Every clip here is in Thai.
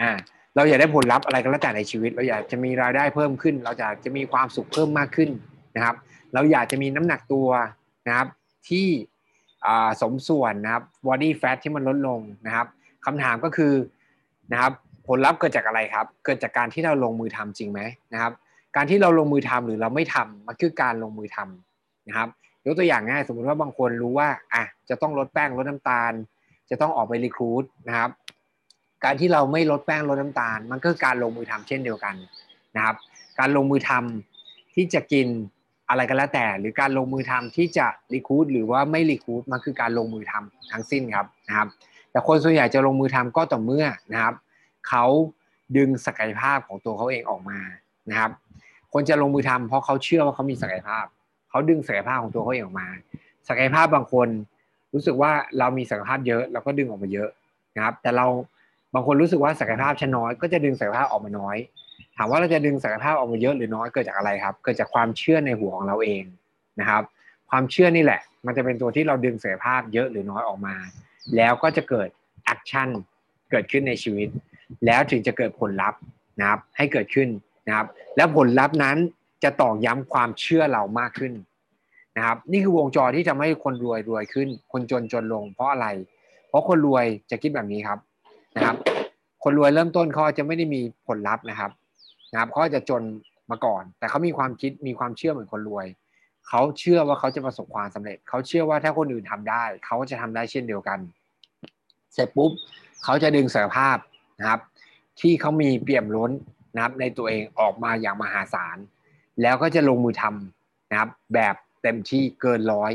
อ่าเราอยากได้ผลลัพธ์อะไรก็แล้วแต่ในชีวิต เราอยากจะมีรายได้เพิ่มขึ้น เราอยากจะมีความสุขเพิ่มมากขึ้นนะครับ เราอยากจะมีน้ำหนักตัวนะครับที่สมส่วนนะครับ body fat ที่มันลดลงนะครับคำถามก็คือนะครับผลลัพธ์เกิดจากอะไรครับ เกิดจากการที่เราลงมือทำจริงไหมนะครับ การที่เราลงมือทำหรือเราไม่ทำมันคือการลงมือทำนะครับยกตัวอย่างง่ายสมมติว่าบางคนรู้ว่าอะจะต้องลดแป้งลดน้ำตาล จะต้องออกไปรีคูดนะครับ การที่เราไม่ลดแป้งลดน้ำตาล มันก็การลงมือทำเช่นเดียวกันนะครับ การลงมือทำที่จะกินอะไรก็แล้วแต่ หรือการลงมือทำที่จะรีคูดหรือว่าไม่รีคูดมันคือการลงมือทำทั้งสิ้นครับนะครับ แต่คนส่วนใหญ่จะลงมือทำก็ต่อเมื่อนะครับเขาดึงศักยภาพของตัวเขาเองออกมานะครับ คนจะลงมือทำเพราะเขาเชื่อว่าเขามีศักยภาพเขาดึงศักยภาพของตัวเขาเองออกมา ศักยภาพบางคนรู้สึกว่าเรามีศักยภาพเยอะเราก็ดึงออกมาเยอะนะครับ แต่เรา บางคนรู้สึกว่าศักยภาพฉันน้อยก็จะดึงศักยภาพออกมาน้อย ถามว่าเราจะดึงศักยภาพออกมาเยอะหรือน้อยเกิดจากอะไรครับ เกิดจากความเชื่อในหัวของเราเองนะครับ ความเชื่อนี่แหละ มันจะเป็นตัวที่เราดึงศักยภาพเยอะหรือน้อยออกมา แล้วก็จะเกิด action เกิดขึ้นในชีวิต แล้วถึงจะเกิดผลลัพธ์นะครับ ให้เกิดขึ้นนะครับ แล้วผลลัพธ์นั้นจะตอกย้ำความเชื่อเรามากขึ้นนะครับ นี่คือวงจรที่ทำให้คนรวยรวยขึ้น คนจนจนลง เพราะอะไร เพราะคนรวยจะคิดแบบนี้ครับ นะครับ คนรวยเริ่มต้นเขาจะไม่ได้มีผลลัพธ์นะครับ นะครับเขาจะจนมาก่อน แต่เขามีความคิดมีความเชื่อเหมือนคนรวยเขาเชื่อว่าเขาจะประสบความสำเร็จเขาเชื่อว่าถ้าคนอื่นทำได้เขาก็จะทำได้เช่นเดียวกัน เสร็จปุ๊บเขาจะดึงศักยภาพนะครับ ที่เขามีเปี่ยมล้นนะครับ ในตัวเองออกมาอย่างมหาศาลแล้วก็จะลงมือทำนะครับ แบบเต็มที่เกินร้อย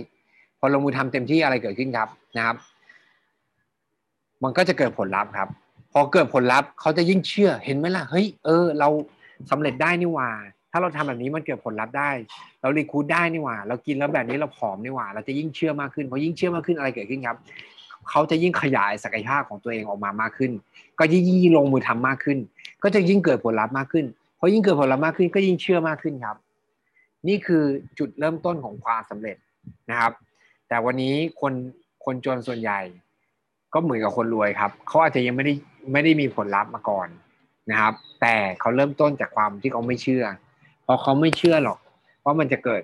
พอลงมือทำเต็มที่อะไรเกิดขึ้นครับนะครับ มันก็จะเกิดผลลัพธ์ครับ พอเกิดผลลัพธ์เขาจะยิ่งเชื่อเห็นไหมล่ะเฮ้ยเออเราสำเร็จได้นี่หว่า ถ้าเราทำแบบนี้มันเกิดผลลัพธ์ได้ เรารีคูดได้นี่หว่า เรากินแล้วแบบนี้เราผอมนี่หว่า เราจะยิ่งเชื่อมากขึ้นพอยิ่งเชื่อมากขึ้นอะไรเกิดขึ้นครับเขาจะยิ่งขยายศักยภาพของตัวเองออกมามากขึ้น ก็ยิ่งยิ่งลงมือทำมากขึ้น ก็จะยิ่งเกิดผลลัพธ์มากขึ้นพอยิ่งเกิดผลลัพธ์มากขึ้นก็ยิ่งเชื่อมากขึ้นครับ นี่คือจุดเริ่มต้นของความสำเร็จนะครับ แต่วันนี้คนคนจนส่วนใหญ่ ก็เหมือนกับคนรวยครับเขาอาจจะยังไม่ได้ไม่ได้มีผลลัพธ์มาก่อนนะครับ แต่เขาเริ่มต้นจากความที่เขาไม่เชื่อเพราะเขาไม่เชื่อหรอกว่ามันจะเกิด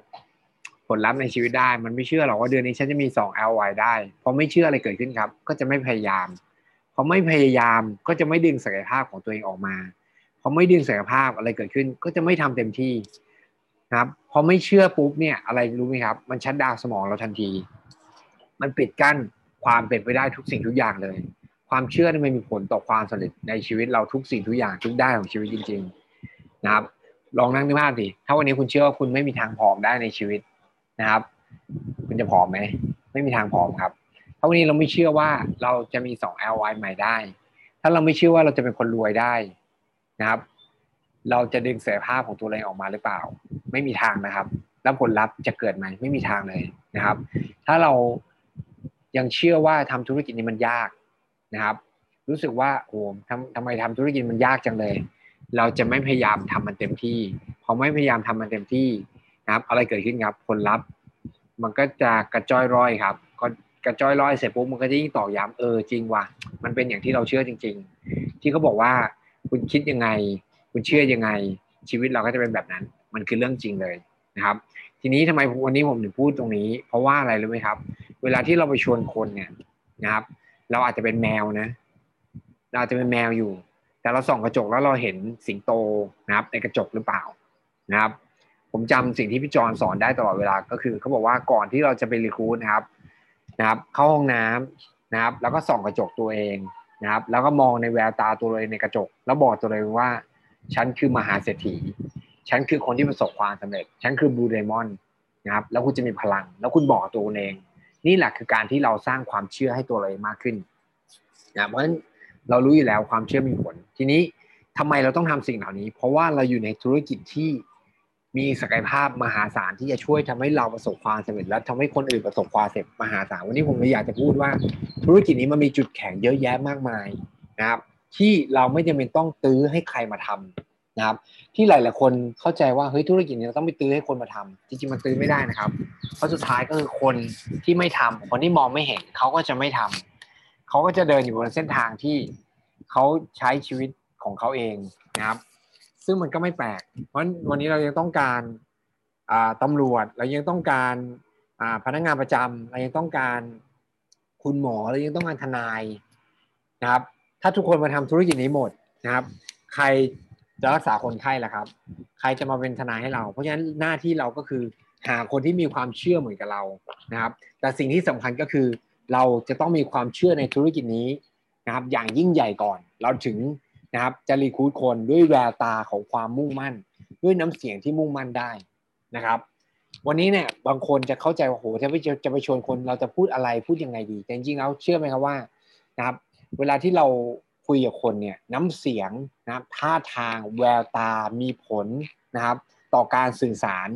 ผลลัพธ์ในชีวิตได้ มันไม่เชื่อหรอกว่าเดือนนี้ฉันจะมีสอง LY ได้เพราะไม่เชื่ออะไรเกิดขึ้นครับ ก็จะไม่พยายามพอไม่พยายามก็จะไม่ดึงศักยภาพของตัวเองออกมาพอไม่ดึงศักยภาพอะไรเกิดขึ้น ก็จะไม่ทำเต็มที่นะครับพอไม่เชื่อปุ๊บเนี่ยอะไรรู้ไหมครับ มันชัดดาวสมองเราทันที มันปิดกั้น ความเป็นไปได้ทุกสิ่งทุกอย่างเลย ความเชื่อนี่มันมีผลต่อความสำเร็จในชีวิตเราทุกสิ่งทุกอย่างทุกด้านของชีวิตจริง ๆ นะครับ ลองนั่งนึกภาพดิถ้าวันนี้คุณเชื่อว่าคุณไม่มีทางผอมได้ในชีวิตนะครับ คุณจะผอมไหมไม่มีทางผอมครับถ้าวันนี้เราไม่เชื่อว่าเราจะมีสอง LY ใหม่ได้ ถ้าเราไม่เชื่อว่าเราจะเป็นคนรวยได้นะครับ เราจะดึงเสรีภาพของตัวเองออกมาหรือเปล่า ไม่มีทางนะครับ แล้วผลลัพธ์จะเกิดไหมไม่มีทางเลยนะครับ ถ้าเรา ยังเชื่อว่าทำธุรกิจนี้มันยากนะครับ รู้สึกว่าโอ้ทำทำไมทำธุรกิจมันยากจังเลย เราจะไม่พยายามทำมันเต็มที่พอไม่พยายามทำมันเต็มที่นะครับ อะไรเกิดขึ้นครับผลลัพธ์มันก็จะกระจ้อยร้อยครับก็กระจ้อยร้อยเสร็จปุ๊บมันก็จะยิ่งต่อย้ำเออจริงว่ะมันเป็นอย่างที่เราเชื่อจริง ๆ ที่เขาบอกว่าคุณคิดยังไง คุณเชื่อยังไงชีวิตเราก็จะเป็นแบบนั้น มันคือเรื่องจริงเลยนะครับ ทีนี้ทำไมวันนี้ผมถึงพูดตรงนี้ เพราะว่าอะไรรู้ไหมครับ เวลาที่เราไปชวนคนเนี่ยนะครับ เราอาจจะเป็นแมวนะ เราอาจจะเป็นแมวอยู่ แต่เราส่องกระจกแล้วเราเห็นสิงโตนะครับ ในกระจกหรือเปล่านะครับ ผมจำสิ่งที่พี่จอนสอนได้ตลอดเวลาก็คือเขาบอกว่าก่อนที่เราจะไปรีคูดนะครับนะครับ เข้าห้องน้ำนะครับ แล้วก็ส่องกระจกตัวเองนะครับ แล้วก็มองในแววตาตัวเองในกระจก แล้วบอกตัวเองว่าฉันคือมหาเศรษฐี ฉันคือคนที่ประสบความสำเร็จ ฉันคือบูเดมอนนะครับ แล้วคุณจะมีพลัง แล้วคุณบอกตัวเอง นี่แหละคือการที่เราสร้างความเชื่อให้ตัวเราเองมากขึ้นนะเพราะฉะนั้นเรารู้อยู่แล้วความเชื่อมีผล ทีนี้ทำไมเราต้องทำสิ่งเหล่านี้ เพราะว่าเราอยู่ในธุรกิจที่มีศักยภาพมหาศาลที่จะช่วยทำให้เราประสบความสำเร็จ และทำให้คนอื่นประสบความสำเร็จมหาศาลวันนี้ผมเลยอยากจะพูดว่า ธุรกิจนี้มันมีจุดแข็งเยอะแยะมากมายนะครับ ที่เราไม่จำเป็นต้องตื้อให้ใครมาทำ นะครับ ที่หลาย ๆ คนเข้าใจว่าเฮ้ยธุรกิจนี้เราต้องไปตื้อให้คนมาทำจริง ๆ มันตื้อไม่ได้นะครับ เพราะสุดท้ายก็คือคนที่ไม่ทำคนที่มองไม่เห็นเขาก็จะไม่ทำเขาก็จะเดินอยู่บนเส้นทางที่เขาใช้ชีวิตของเขาเองนะครับ ซึ่งมันก็ไม่แปลก เพราะวันนี้เรายังต้องการตำรวจเรายังต้องการพนักงานประจำเรายังต้องการคุณหมอเรายังต้องการทนายนะครับ ถ้าทุกคนมาทำธุรกิจนี้หมดนะครับ ใคร จะรักษาคนไข้ล่ะครับ ใครจะมาเป็นทนายให้เรา เพราะฉะนั้นหน้าที่เราก็คือหาคนที่มีความเชื่อเหมือนกับเรานะครับ แต่สิ่งที่สำคัญก็คือ เราจะต้องมีความเชื่อในธุรกิจนี้นะครับ อย่างยิ่งใหญ่ก่อน เราถึงนะครับจะรีคูดคนด้วยแววตาของความมุ่งมั่น ด้วยน้ำเสียงที่มุ่งมั่นได้นะครับ วันนี้เนี่ยบางคนจะเข้าใจว่าโหจะไปจะไปชวนคนเราจะพูดอะไรพูดยังไงดีแต่จริงๆแล้วเชื่อไหมครับว่านะครับ เวลาที่เรา คุยกับคนเนี่ยน้ำเสียงนะครับท่าทางแววตามีผลนะครับ ต่อการสื่อสาร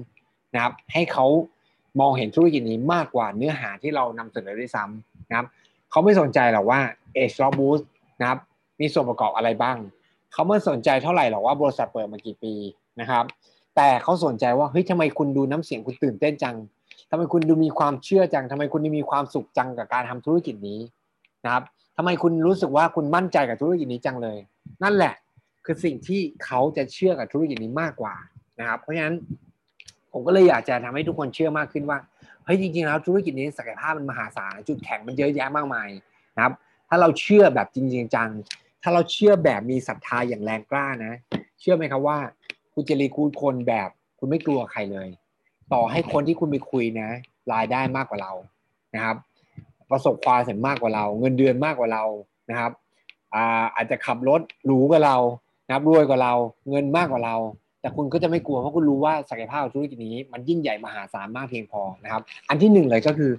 นะครับ ให้เขามองเห็นธุรกิจนี้มากกว่าเนื้อหาที่เรานำเสนอด้วยซ้ำนะครับเขาไม่สนใจหรอกว่าเอชล็อบบูสนะครับ มีส่วนประกอบอะไรบ้าง เขาไม่สนใจเท่าไหร่หรอกว่าบริษัทเปิดมากี่ปีนะครับ แต่เขาสนใจว่าเฮ้ยทำไมคุณดูน้ำเสียงคุณตื่นเต้นจังทำไมคุณดูมีความเชื่อจังทำไมคุณมีความสุขจังกับการทำธุรกิจนี้นะครับ ทำไมคุณรู้สึกว่าคุณมั่นใจกับธุรกิจนี้จังเลย นั่นแหละคือสิ่งที่เขาจะเชื่อกับธุรกิจนี้มากกว่านะครับ เพราะฉะนั้นผมก็เลยอยากจะทำให้ทุกคนเชื่อมากขึ้นว่าเฮ้ยจริงๆแล้วธุรกิจนี้ศักยภาพมันมหาศาลจุดแข็งมันเยอะแยะมากมายนะครับ ถ้าเราเชื่อแบบจริงๆจังถ้าเราเชื่อแบบมีศรัทธาอย่างแรงกล้านะ เชื่อไหมครับว่า คุณจะรีคูดคนแบบคุณไม่กลัวใครเลย ต่อให้คนที่คุณไปคุยนะรายได้มากกว่าเรานะครับ ประสบความสำเร็จมากกว่าเรา เงินเดือนมากกว่าเรานะครับอาอาจจะขับรถหรูกว่าเรานะครับรวยกว่าเรา เงินมากกว่าเรา แต่คุณก็จะไม่กลัวเพราะคุณรู้ว่าศักยภาพธุรกิจนี้ มันยิ่งใหญ่มหาศาลมากเพียงพอนะครับ อันที่หนึ่งเลยก็คือ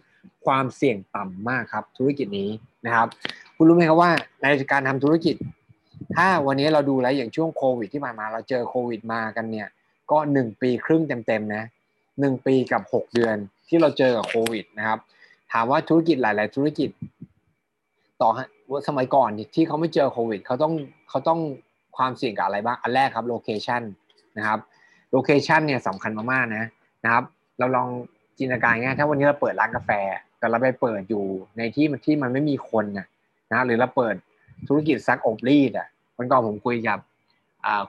ความเสี่ยงต่ำมากครับธุรกิจนี้นะครับ คุณรู้ไหมครับว่าในการทำธุรกิจ ถ้าวันนี้เราดูแล้วอย่างช่วงโควิดที่ผ่านมาเราเจอโควิดมากันเนี่ยก็หนึ่งปีครึ่งเต็มๆนะหนึ่งปีกับหกเดือนที่เราเจอกับโควิดนะครับ ถามว่าธุรกิจหลาย ๆ ธุรกิจ ต่อว่าสมัยก่อนที่เขาไม่เจอโควิดเขาต้องเขาต้องความเสี่ยงกับอะไรบ้างอันแรกครับ location นะครับ location เนี่ยสำคัญมากๆนะนะครับ เราลองจินตนาการง่ายถ้าวันนี้เราเปิดร้านกาแฟ แต่เราไปเปิดอยู่ในที่มันที่มันไม่มีคนนะนะหรือเราเปิดธุรกิจซักอบรีดอะวันก่อนผมคุยกับ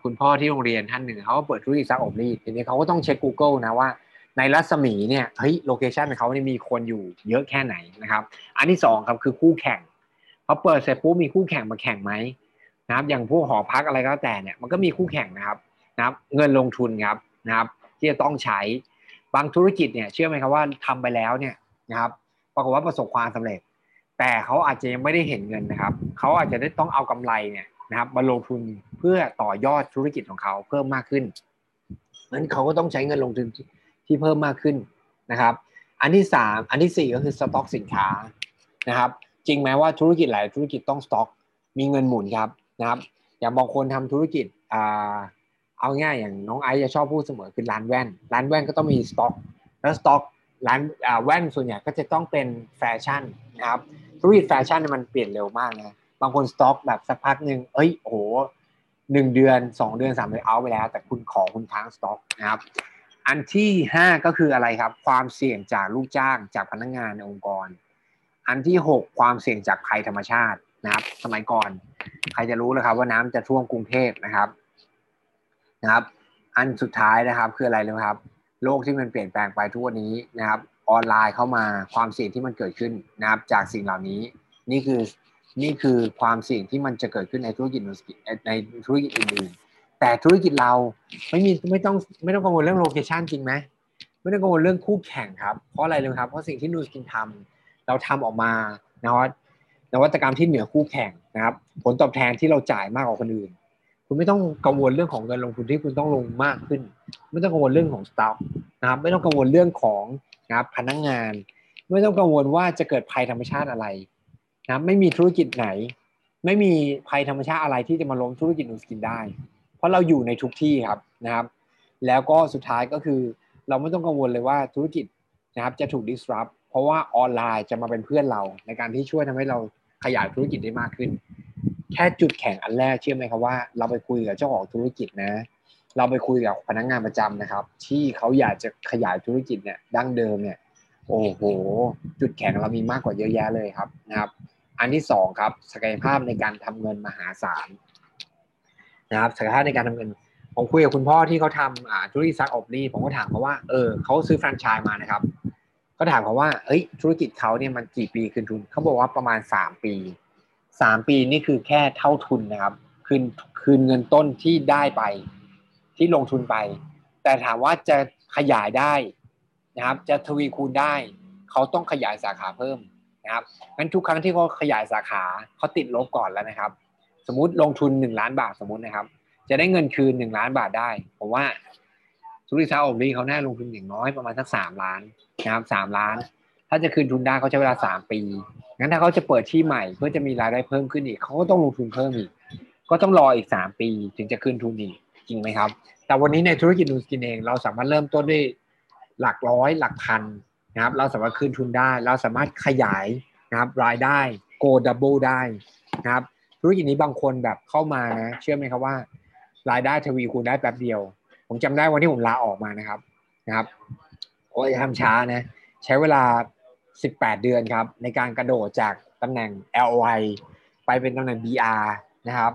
คุณพ่อที่โรงเรียนท่านหนึ่งเขาก็เปิดธุรกิจซักอบรีดทีนี้เขาก็ต้องเช็ค Google นะว่า ในรัศมีเนี่ยเฮ้ย location ของเขาเนี่ยมีคนอยู่เยอะแค่ไหนนะครับ อันที่สองครับคือคู่แข่งพอเปิดเสร็จปุ๊บมีคู่แข่งมาแข่งไหมนะครับอย่างพวกหอพักอะไรก็แล้วแต่เนี่ยมันก็มีคู่แข่งนะครับนะครับ เงินลงทุนครับนะครับ ที่จะต้องใช้บางธุรกิจเนี่ยเชื่อไหมครับว่าทำไปแล้วเนี่ยนะครับปรากฏว่าประสบความสำเร็จ แต่เขาอาจจะยังไม่ได้เห็นเงินนะครับเขาอาจจะได้ต้องเอากำไรเนี่ยนะครับมาลงทุนเพื่อต่อยอดธุรกิจของเขาเพิ่มมากขึ้นนั้นเขาก็ต้องใช้เงินลงทุน ที่เพิ่มมากขึ้นนะครับ อันที่สามอันที่สี่ก็คือสต็อกสินค้านะครับ จริงไหมว่าธุรกิจหลายธุรกิจต้องสต็อก มีเงินหมุนครับนะครับ อย่างบางคนทำธุรกิจอ่าเอาง่ายอย่างน้องไอซ์จะชอบพูดเสมอคือร้านแว่น ร้านแว่นก็ต้องมีสต็อก แล้วสต็อกร้านแว่นส่วนใหญ่ก็จะต้องเป็นแฟชั่นนะครับธุรกิจแฟชั่นมันเปลี่ยนเร็วมากนะบางคนสต็อกแบบสักพักหนึ่งเอ้ยโอ้โหหนึ่งเดือนสองเดือนสามเดือนเอาไปแล้ว แต่คุณของคุณค้างสต็อกนะครับ อันที่ห้าก็คืออะไรครับ ความเสี่ยงจากลูกจ้างจากพนักงานในองค์กร อันที่หกความเสี่ยงจากภัยธรรมชาตินะครับ สมัยก่อน ใครจะรู้เลยครับว่าน้ำจะท่วมกรุงเทพนะครับนะครับ อันสุดท้ายนะครับคืออะไรเลยครับ โลกที่มันเปลี่ยนแปลงไปทุกวันนี้นะครับ ออนไลน์เข้ามาความเสี่ยงที่มันเกิดขึ้นนะครับ จากสิ่งเหล่านี้นี่คือนี่คือความเสี่ยงที่มันจะเกิดขึ้นในธุรกิจในธุรกิจอื่นๆ แต่ธุรกิจเราไม่มีไม่ต้องไม่ต้องกังวลเรื่องโลเคชันจริงไหมไม่ต้องกังวลเรื่องคู่แข่งครับเพราะอะไรเลยครับเพราะสิ่งที่นูสกินทำเราทำออกมานะครับนวัตกรรมที่เหนือคู่แข่งนะครับ ผลตอบแทนที่เราจ่ายมากกว่าคนอื่น คุณไม่ต้องกังวลเรื่องของเงินลงทุนที่คุณต้องลงมากขึ้น ไม่ต้องกังวลเรื่องของสต็อกนะครับ ไม่ต้องกังวลเรื่องของนะครับพนักงงาน ไม่ต้องกังวลว่าจะเกิดภัยธรรมชาติอะไรนะไม่มีธุรกิจไหน ไม่มีภัยธรรมชาติอะไรที่จะมาล้มธุรกิจนูสกินได้ ราะเราอยู่ในทุกที่ครับนะครับ แล้วก็สุดท้ายก็คือเราไม่ต้องกังวลเลยว่าธุรกิจนะครับจะถูก disrupt เพราะว่าออนไลน์จะมาเป็นเพื่อนเรา ในการที่ช่วยทำให้เราขยายธุรกิจได้มากขึ้น แค่จุดแข็งอันแรกเชื่อไหมครับว่า เราไปคุยกับเจ้าของธุรกิจนะ เราไปคุยกับพนักงงานประจำนะครับ ที่เขาอยากจะขยายธุรกิจเนี่ยดั้งเดิมเนี่ยโอ้โห จุดแข็งเรามีมากกว่าเยอะแยะเลยครับนะครับ อันที่สองครับศักยภาพในการทำเงินมหาศาล นะครับศักยภาพในการทำเงิน ผมคุยกับคุณพ่อที่เขาทำธุรกิจซักอบรีผมก็ถามเขาว่า เออเขาซื้อแฟรนไชส์มานะครับ ก็ถามเขาว่า เอ้ย ธุรกิจเขาเนี่ยมันกี่ปีคืนทุนเขาบอกว่าประมาณสามปีสามปีนี่คือแค่เท่าทุนนะครับ คืนคืนเงินต้นที่ได้ไป ที่ลงทุนไป แต่ถามว่าจะขยายได้นะครับ จะทวีคูณได้ เขาต้องขยายสาขาเพิ่มนะครับงั้นทุกครั้งที่เขาขยายสาขาเขาติดลบก่อนแล้วนะครับ สมมติลงทุนหนึ่งล้านบาทสมมตินะครับ จะได้เงินคืนหนึ่งล้านบาทได้ผมว่าธุรกิจซาโอมรีเขาแน่ลงทุนอย่างน้อยประมาณสักสามล้านนะครับสามล้าน ถ้าจะคืนทุนได้เขาใช้เวลาสามปีงั้นถ้าเขาจะเปิดที่ใหม่เพื่อจะมีรายได้เพิ่มขึ้นอีกเขาก็ต้องลงทุนเพิ่มอีกก็ต้องรออีกสามปีถึงจะคืนทุนอีกจริงไหมครับ แต่วันนี้ในธุรกิจนูสกินเองเราสามารถเริ่มต้นด้วยหลักร้อยหลักพันนะครับ เราสามารถคืนทุนได้ เราสามารถขยายนะครับรายได้ go double ได้นะครับ ธุรกิจนี้บางคนแบบเข้ามานะเชื่อไหมครับว่า รายได้ทวีคูณได้แป๊บเดียว ผมจำได้วันที่ผมลาออกมานะครับนะครับโอ้ยทำช้านะ ใช้เวลา 18 เดือนครับ ในการกระโดดจากตำแหน่ง LY ไปเป็นตำแหน่ง BR นะครับ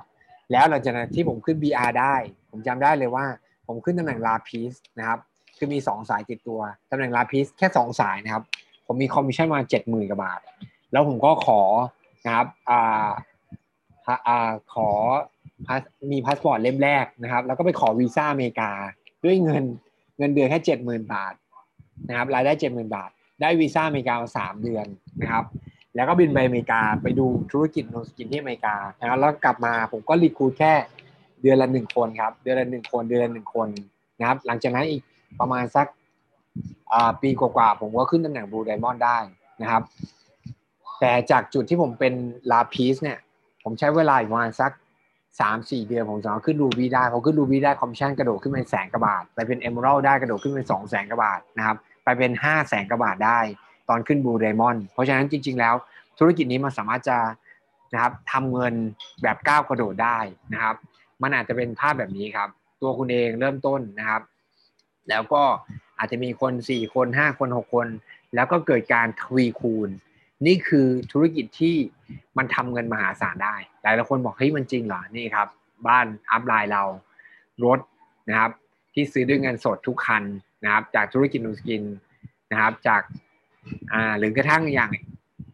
แล้วหลังจากนั้นที่ผมขึ้น BR ได้ ผมจำได้เลยว่า ผมขึ้นตำแหน่ง Lapis นะครับ คือมี 2 สายติดตัวตำแหน่ง Lapis แค่ 2 สายนะครับ ผมมีคอมมิชชั่นมา 70,000กว่าบาท แล้วผมก็ขอนะครับอ่า ขอมีพาสปอร์ตเล่มแรกนะครับ แล้วก็ไปขอวีซ่าอเมริกา ด้วยเงินเงินเดือนแค่70,000บาทนะครับรายได้70,000บาท ได้วีซ่าอเมริกาสามเดือนนะครับ แล้วก็บินไปอเมริกาไปดูธุรกิจ Nu Skin ที่อเมริกานะครับแล้วกลับมาผมก็ recruit แค่เดือนละหนึ่งคนครับ เดือนละหนึ่งคนเดือนละหนึ่งคนนะครับ หลังจากนั้นอีกประมาณสักปีกว่าๆผมก็ขึ้นตำแหน่ง Blue Diamond ได้นะครับ แต่จากจุดที่ผมเป็น Lapis เนี่ย ผมใช้เวลาประมาณสักสามสี่เดือนผมสามารถขึ้น Ruby ได้พอขึ้น Ruby ได้คอมมิชชั่นกระโดดขึ้นเป็นแสนกว่าบาท ไปเป็น Emerald ได้กระโดดขึ้นเป็นสองแสนกว่าบาทนะครับไปเป็นห้าแสนกว่าบาทได้ ตอนขึ้น Blue Diamond เพราะฉะนั้นจริง ๆ แล้ว ธุรกิจนี้มันสามารถจะนะครับทำเงินแบบก้าวกระโดดได้นะครับ มันอาจจะเป็นภาพแบบนี้ครับ ตัวคุณเองเริ่มต้นนะครับ แล้วก็อาจจะมีคนสี่คนห้าคนหกคน แล้วก็เกิดการทวีคูณ นี่คือธุรกิจที่มันทำเงินมหาศาลได้ หลายๆคนบอกเฮ้ยมันจริงเหรอ นี่ครับ บ้านอัพไลน์เรารถนะครับที่ซื้อด้วยเงินสดทุกคันนะครับ จากธุรกิจนูสกินนะครับ จากอ่าหรือกระทั่งอย่าง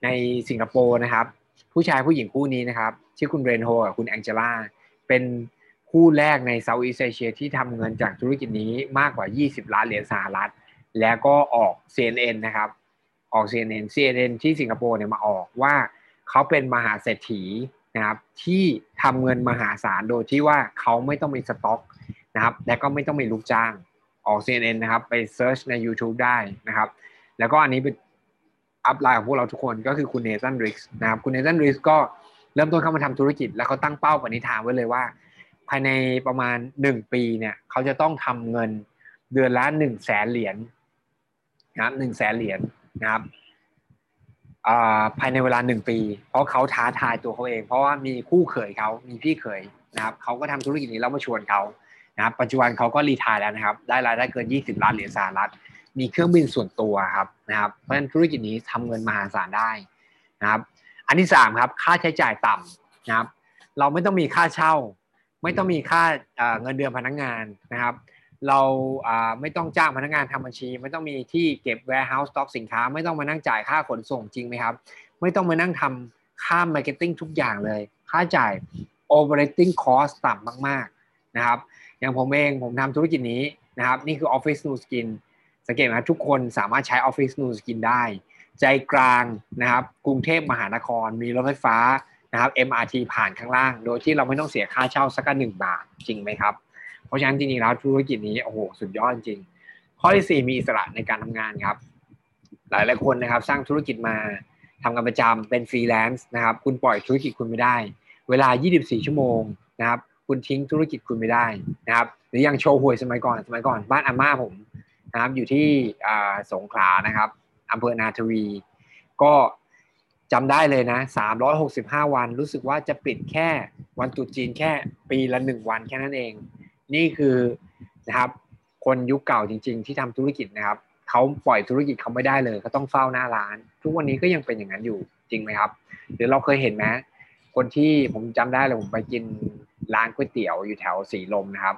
ในสิงคโปร์นะครับ ผู้ชายผู้หญิงคู่นี้นะครับชื่อคุณเรนโฮกับคุณแองเจล่าเป็นคู่แรกในเซาท์อีสเอเชียที่ทำเงินจากธุรกิจนี้มากกว่า 20 ล้านเหรียญสหรัฐ แล้วก็ออก CNN นะครับ ออก CNN CNN ที่สิงคโปร์เนี่ยมาออกว่าเขาเป็นมหาเศรษฐีนะครับที่ทำเงินมหาศาลโดยที่ว่าเขาไม่ต้องมีสต็อกนะครับและก็ไม่ต้องมีลูกจ้างออก CNN นะครับไป search ใน YouTube ได้นะครับแล้วก็อันนี้เป็น upline ของพวกเราทุกคนก็คือคุณ Nathan Ricks นะครับคุณ Nathan Ricks ก็เริ่มต้นเข้ามาทำธุรกิจ แล้วเขาตั้งเป้าปณิธานไว้เลยว่า ภายในประมาณ 1 ปีเนี่ยเขาจะต้องทำเงินเดือนละ1 0 0 0 0แสนเหรียญนะครับหนึ่งแสนเหรียญ นะครับภายในเวลาหนึ่งปี เพราะเขาท้าทายตัวเขาเอง เพราะว่ามีคู่เขยเขามีพี่เขยนะครับเขาก็ทำธุรกิจนี้แล้วมาชวนเขานะครับปัจจุบันเขาก็รีทายแล้วนะครับ ได้รายได้เกิน 20 ล้านเหรียญสหรัฐ มีเครื่องบินส่วนตัวครับนะครับเพราะฉะนั้นธุรกิจนี้ทำเงินมหาศาลได้นะครับ อันที่สามครับค่าใช้จ่ายต่ำนะครับ เราไม่ต้องมีค่าเช่า ไม่ต้องมีค่าเงินเดือนพนักงานนะครับ เราไม่ต้องจ้างพนักงานทำบัญชี ไม่ต้องมีที่เก็บ warehouse stock สินค้า ไม่ต้องมานั่งจ่ายค่าขนส่งจริงไหมครับ ไม่ต้องมานั่งทำค่า marketing ทุกอย่างเลย ค่าจ่าย operating cost ต่ำมากๆนะครับ อย่างผมเองผมทำธุรกิจนี้นะครับ นี่คือ Office New Skin สังเกตนะทุกคนสามารถใช้ Office New Skin ได้ ใจกลางนะครับ กรุงเทพมหานคร มีรถไฟฟ้านะครับ MRT ผ่านข้างล่าง โดยที่เราไม่ต้องเสียค่าเช่าสักหนึ่งบาท จริงไหมครับ เพราะฉะนั้นจริงๆแล้วธุรกิจนี้โอ้โหสุดยอดจริง ข้อที่ 4 มีอิสระในการทำงานครับ หลายหลายคนนะครับ สร้างธุรกิจมาทำงานประจำเป็นฟรีแลนซ์นะครับ คุณปล่อยธุรกิจคุณไม่ได้ เวลา 24 ชั่วโมงนะครับ คุณทิ้งธุรกิจคุณไม่ได้นะครับ หรืออย่างโชว์หวยสมัยก่อนสมัยก่อนบ้านอาม่าผมนะครับ อยู่ที่สงขลานะครับอำเภอนาทวี ก็จำได้เลยนะ 365 วันรู้สึกว่าจะปิดแค่วันตรุษจีนแค่ปีละหนึ่งวันแค่นั้นเอง นี่คือนะครับ คนยุคเก่าจริง ๆ ที่ทำธุรกิจนะครับเขาปล่อยธุรกิจเขาไม่ได้เลยเขาต้องเฝ้าหน้าร้าน ทุกวันนี้ก็ยังเป็นอย่างนั้นอยู่จริงไหมครับ หรือเราเคยเห็นไหมคนที่ผมจำได้เลยผมไปกินร้านก๋วยเตี๋ยวอยู่แถวสีลมนะครับ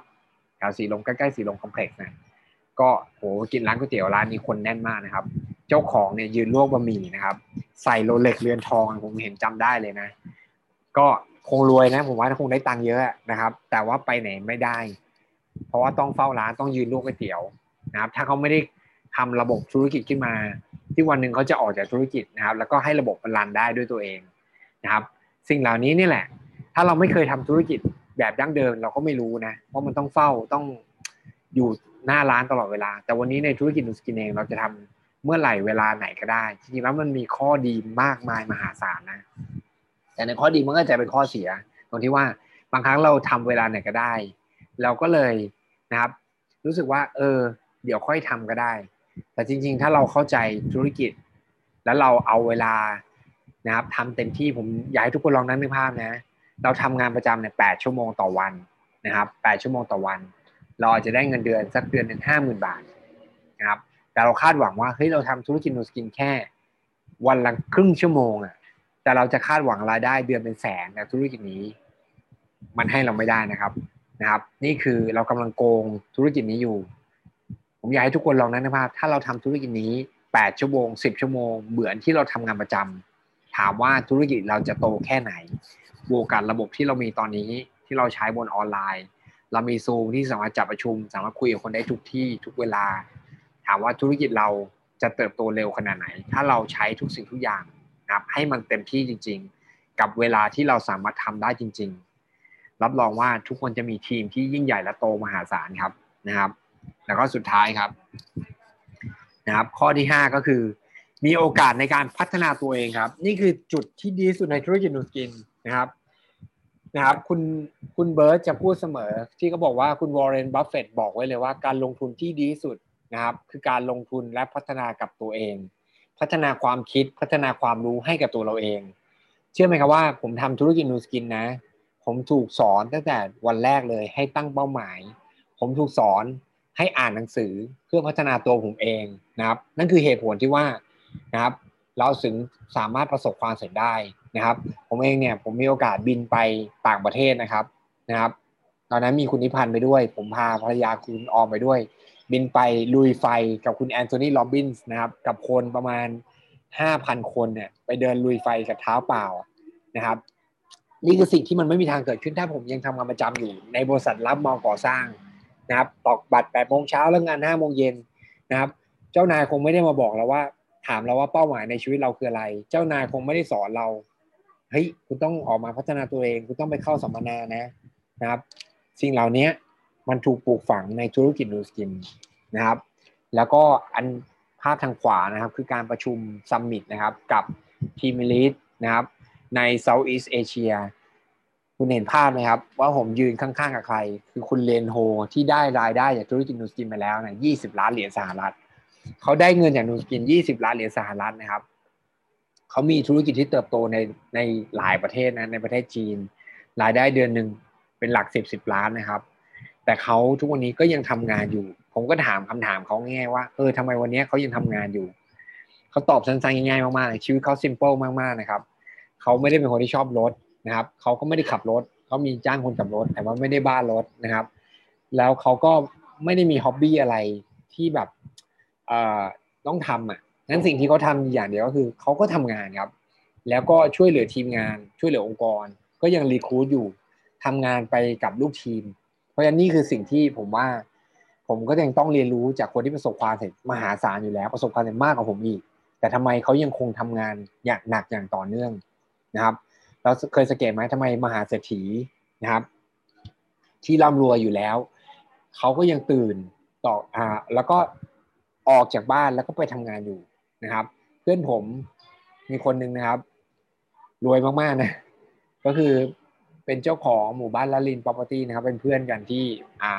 แถวสีลมใกล้ๆสีลมคอมเพล็กซ์นะก็โหกินร้านก๋วยเตี๋ยวร้านนี้คนแน่นมากนะครับ เจ้าของเนี่ยยืนลวกบะหมี่นะครับ ใส่โรเล็กเรือนทองผมเห็นจำได้เลยนะ ก็ คงรวยนะ ผมว่าคงได้ตังค์เยอะนะครับ แต่ว่าไปไหนไม่ได้ เพราะว่าต้องเฝ้าร้านต้องยืนลวกก๋วยเตี๋ยวนะครับ ถ้าเขาไม่ได้ทำระบบธุรกิจขึ้นมา ที่วันหนึ่งเขาจะออกจากธุรกิจนะครับ แล้วก็ให้ระบบมันรันได้ด้วยตัวเองนะครับ สิ่งเหล่านี้นี่แหละ ถ้าเราไม่เคยทำธุรกิจแบบดั้งเดิมเราก็ไม่รู้นะเพราะมันต้องเฝ้าต้องอยู่หน้าร้านตลอดเวลา แต่วันนี้ในธุรกิจนูสกินเองเราจะทำเมื่อไหร่เวลาไหนก็ได้จริงๆแล้วมันมีข้อดีมากมายมหาศาลนะ แต่ในข้อดีมันก็จะเป็นข้อเสีย ตรงที่ว่าบางครั้งเราทำเวลาไหนก็ได้ เราก็เลยนะครับ รู้สึกว่า เออ เดี๋ยวค่อยทำก็ได้ แต่จริง ๆ ถ้าเราเข้าใจธุรกิจ แล้วเราเอาเวลานะครับทำเต็มที่ผมอยากให้ทุกคนลองนั่งนึกภาพนะ เราทำงานประจำเนี่ยแปดชั่วโมงต่อวันนะครับแปดชั่วโมงต่อวัน เราอาจจะได้เงินเดือนสักเดือนหนึ่งห้าหมื่นบาทนะครับแต่เราคาดหวังว่าเฮ้ยเราทำธุรกิจนูสกินแค่ วันละครึ่งชั่วโมงอะ แต่เราจะคาดหวังรายได้เดือนเป็นแสนแต่ธุรกิจนี้ มันให้เราไม่ได้นะครับนะครับ นี่คือเรากำลังโกงธุรกิจนี้อยู่ ผมอยากให้ทุกคนลองนั้นนะครับ ถ้าเราทำธุรกิจนี้แปดชั่วโมงสิบชั่วโมงเหมือนที่เราทำงานประจำถามว่าธุรกิจเราจะโตแค่ไหนบวกกับระบบที่เรามีตอนนี้ที่เราใช้บนออนไลน์ เรามีซูมที่สามารถจับประชุม สามารถคุยกับคนได้ทุกที่ทุกเวลา ถามว่าธุรกิจเราจะเติบโตเร็วขนาดไหน ถ้าเราใช้ทุกสิ่งทุกอย่าง นะครับ ให้มันเต็มที่จริง ๆ กับเวลาที่เราสามารถทำได้จริง ๆ รับรองว่าทุกคนจะมีทีมที่ยิ่งใหญ่และโตมหาศาลครับนะครับ แล้วก็สุดท้ายครับนะครับ ข้อที่ 5 ก็คือ มีโอกาสในการพัฒนาตัวเองครับ นี่คือจุดที่ดีสุดในธุรกิจนูสกินนะครับนะครับคุณคุณเบิร์ตจะพูดเสมอ ที่เขาบอกว่าคุณ Warren Buffett บอกไว้เลยว่าการลงทุนที่ดีที่สุดนะครับ คือการลงทุนและพัฒนากับตัวเอง พัฒนาความคิดพัฒนาความรู้ให้กับตัวเราเอง เชื่อไหมครับว่าผมทำธุรกิจ Nu Skin นะ ผมถูกสอนตั้งแต่วันแรกเลยให้ตั้งเป้าหมาย ผมถูกสอนให้อ่านหนังสือเพื่อพัฒนาตัวผมเองนะครับ นั่นคือเหตุผลที่ว่านะครับ เราถึงสามารถประสบความสำเร็จได้นะครับ ผมเองเนี่ยผมมีโอกาสบินไปต่างประเทศนะครับนะครับ ตอนนั้นมีคุณนิพันธ์ไปด้วย ผมพาภรรยาคุณออมไปด้วย บินไปลุยไฟกับคุณแอนโทนีโรบินส์นะครับ กับคนประมาณ 5,000 คนเนี่ยไปเดินลุยไฟกับเท้าเปล่านะครับ นี่คือสิ่งที่มันไม่มีทางเกิดขึ้นถ้าผมยังทำงานประจำอยู่ ในบริษัทรับมองก่อสร้างนะครับตอกบัตร8โมงเช้าแล้วงาน5โมงเย็นนะครับ เจ้านายคงไม่ได้มาบอกเราว่า ถามเราว่าเป้าหมายในชีวิตเราคืออะไร เจ้านายคงไม่ได้สอนเราเฮ้ยคุณต้องออกมาพัฒนาตัวเอง คุณต้องไปเข้าสัมมนานะนะครับ สิ่งเหล่านี้ มันถูกปลูกฝังในธุรกิจนูสกินนะครับ แล้วก็อันภาพทางขวานะครับคือการประชุมซัมมิตนะครับกับทีมลิสนะครับใน Southeast Asia คุณเห็นภาพไหมครับ ว่าผมยืนข้างๆกับใคร คือคุณเลนโฮที่ได้รายได้จากธุรกิจ Nu Skin มาแล้วนะ20ล้านเหรียญสหรัฐ เขาได้เงินจาก Nu Skin 20ล้านเหรียญสหรัฐนะครับ เขามีธุรกิจที่เติบโตในในหลายประเทศนะในประเทศจีน รายได้เดือนหนึ่งเป็นหลักสิบสิบล้านนะครับ แต่เขาทุกวันนี้ก็ยังทำงานอยู่ ผมก็ถามคำถามเขาง่ายว่าเออทำไมวันนี้เขายังทำงานอยู่เขาตอบสั้นๆง่ายๆมากๆเลยชีวิตเขา simple มากๆนะครับเขาไม่ได้เป็นคนที่ชอบรถนะครับเขาก็ไม่ได้ขับรถเขามีจ้างคนขับรถ แต่ว่าไม่ได้บ้านรถนะครับ แล้วเขาก็ไม่ได้มีฮ็อบบี้อะไรที่แบบเอ่อต้องทำอะนั้นสิ่งที่เขาทาอย่างเดียวก็คือเขาก็ทำงานครับ แล้วก็ช่วยเหลือทีมงาน ช่วยเหลือองค์กร ก็ยังรีคูดอยู่ทำงานไปกับลูกทีม ราะฉะนั้นนี่คือสิ่งที่ผมว่า ผมก็ยังต้องเรียนรู้จากคนที่ประสบความสำเร็จมหาศาลอยู่แล้ว ประสบความสำเร็จมากกว่าผมอีก แต่ทำไมเขายังคงทำงานอย่างหนักอย่างต่อเนื่องนะครับ เราเคยสังเกตไหมทำไมมหาเศรษฐีนะครับ ที่ร่ำรวยอยู่แล้วเขาก็ยังตื่นต่ออ่าแล้วก็ออกจากบ้านแล้วก็ไปทำงานอยู่นะครับ เพื่อนผมมีคนหนึ่งนะครับ รวยมากๆนะก็คือ เป็นเจ้าของหมู่บ้านละลิน property นะครับ เป็นเพื่อนกันที่อ่า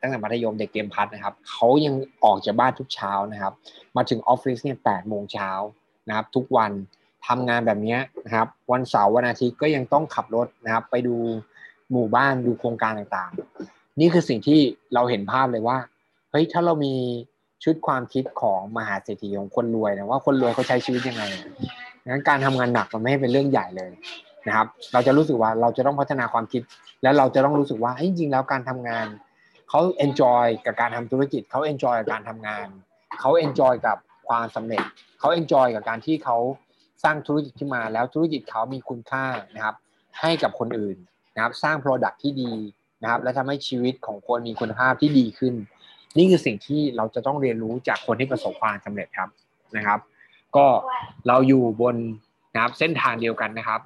ตั้งแต่มัธยมเด็กเตรียมพัดนะครับเขายังออกจากบ้านทุกเช้านะครับ มาถึงออฟฟิศเนี่ยแปดโมงเช้านะครับ ทุกวันทำงานแบบนี้นะครับ วันเสาร์วันอาทิตย์ก็ยังต้องขับรถนะครับ ไปดูหมู่บ้านดูโครงการต่างๆ นี่คือสิ่งที่เราเห็นภาพเลยว่าเฮ้ยถ้าเรามีชุดความคิดของมหาเศรษฐีของคนรวยนะว่าคนรวยเขาใช้ชีวิตยังไงงั้นการทำงานหนักมันไม่เป็นเรื่องใหญ่เลย นะครับ เราจะรู้สึกว่าเราจะต้องพัฒนาความคิด และเราจะต้องรู้สึกว่าจริงๆแล้วการทำงานเขา enjoy กับการทำธุรกิจเขา enjoy กับการทำงานเขา enjoy กับความสำเร็จเขา enjoy กับการที่เขาสร้างธุรกิจขึ้นมาแล้วธุรกิจเขามีคุณค่านะครับ ให้กับคนอื่นนะครับ สร้าง Product ที่ดีนะครับ และทำให้ชีวิตของคนมีคุณภาพที่ดีขึ้น นี่คือสิ่งที่เราจะต้องเรียนรู้จากคนที่ประสบความสำเร็จครับนะครับ ก็เราอยู่บนนะครับเส้นทางเดียวกันนะครับ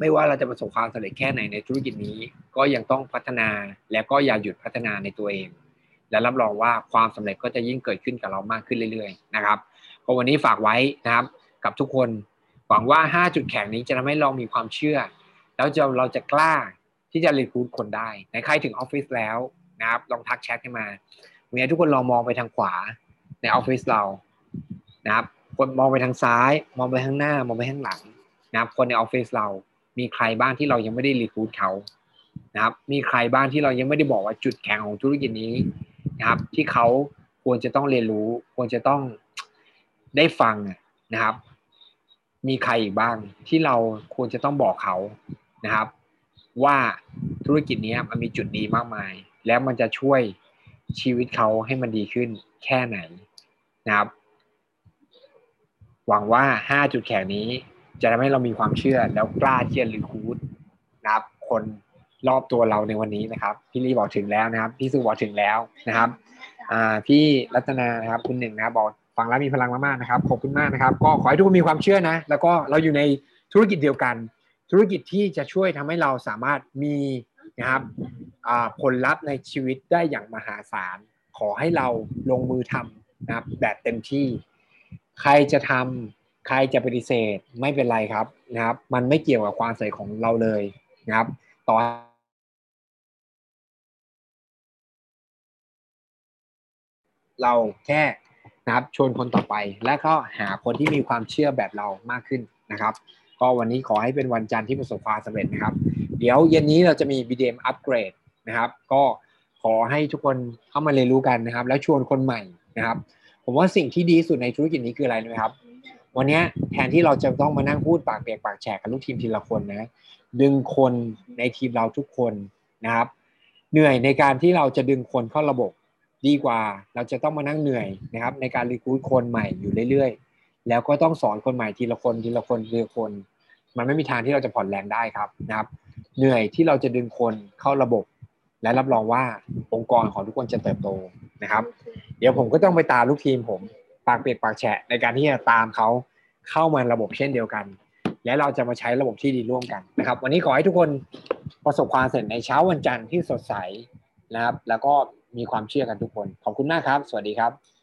ไม่ว่าเราจะประสบความสำเร็จแค่ไหนในธุรกิจนี้ ก็ยังต้องพัฒนาและก็อย่าหยุดพัฒนาในตัวเอง และรับรองว่าความสำเร็จก็จะยิ่งเกิดขึ้นกับเรามากขึ้นเรื่อยๆนะครับก็วันนี้ฝากไว้นะครับกับทุกคนหวังว่า 5 จุดแข็งนี้จะทำให้เรามีความเชื่อ แล้วจะเราจะกล้าที่จะรีคูดคนได้ในใครถึงออฟฟิศแล้วนะครับลองทักแชทให้มาวันนี้ทุกคนลองมองไปทางขวาในออฟฟิศเรานะครับคนมองไปทางซ้าย มองไปข้างหน้ามองไปข้างหลังนะครับคนในออฟฟิศเรา มีใครบ้างที่เรายังไม่ได้รีคูดเขานะครับ มีใครบ้างที่เรายังไม่ได้บอกว่าจุดแข็งของธุรกิจนี้นะครับ ที่เขาควรจะต้องเรียนรู้ ควรจะต้องได้ฟังนะครับ มีใครอีกบ้างที่เราควรจะต้องบอกเขานะครับ ว่าธุรกิจนี้มันมีจุดดีมากมาย แล้วมันจะช่วยชีวิตเขาให้มันดีขึ้นแค่ไหนนะครับ หวังว่า 5 จุดแข็งนี้ จะทำให้เรามีความเชื่อแล้วกล้าที่จะรีคูดนะครับ คนรอบตัวเราในวันนี้นะครับ พี่ลีบอกถึงแล้วนะครับ พี่สุบอกถึงแล้วนะครับพี่รัตนานะครับคุณหนึ่งนะครับบอกฟังแล้วมีพลังมากๆนะครับขอบคุณมากนะครับ ก็ขอให้ทุกคนมีความเชื่อนะ แล้วก็เราอยู่ในธุรกิจเดียวกัน ธุรกิจที่จะช่วยทำให้เราสามารถมีนะครับผลลัพธ์ในชีวิตได้อย่างมหาศาล ขอให้เราลงมือทำนะครับแบบเต็มที่ ใครจะทำ ใครจะปฏิเสธไม่เป็นไรครับนะครับ มันไม่เกี่ยวกับความใส่ของเราเลยนะครับ ต่อเราแค่นะครับชวนคนต่อไป และก็หาคนที่มีความเชื่อแบบเรามากขึ้นนะครับ ก็วันนี้ขอให้เป็นวันจันทร์ที่ประสบความสำเร็จนะครับ เดี๋ยวเย็นนี้เราจะมี BDM อัปเกรดนะครับ ก็ขอให้ทุกคนเข้ามาเรียนรู้กันนะครับ แล้วชวนคนใหม่นะครับ ผมว่าสิ่งที่ดีสุดในธุรกิจนี้คืออะไรนะครับ วันนี้แทนที่เราจะต้องมานั่งพูดปากเปียกปากแฉกกับลูกทีมทีละคนนะดึงคนในทีมเราทุกคนนะครับ เหนื่อยในการที่เราจะดึงคนเข้าระบบดีกว่า เราจะต้องมานั่งเหนื่อยนะครับ ในการรีคูดคนใหม่อยู่เรื่อยๆ แล้วก็ต้องสอนคนใหม่ทีละคนทีละคนทีละคน มันไม่มีทางที่เราจะผ่อนแรงได้ครับนะครับ เหนื่อยที่เราจะดึงคนเข้าระบบ และรับรองว่าองค์กรของทุกคนจะเติบโตนะครับ เดี๋ยวผมก็ต้องไปตามลูกทีมผม ปากเปียกปากแฉะในการที่จะตามเขาเข้ามาระบบเช่นเดียวกัน และเราจะมาใช้ระบบที่ดีร่วมกันนะครับ วันนี้ขอให้ทุกคนประสบความสำเร็จในเช้าวันจันทร์ที่สดใสนะครับ แล้วก็มีความเชื่อกันทุกคน ขอบคุณมากครับ สวัสดีครับ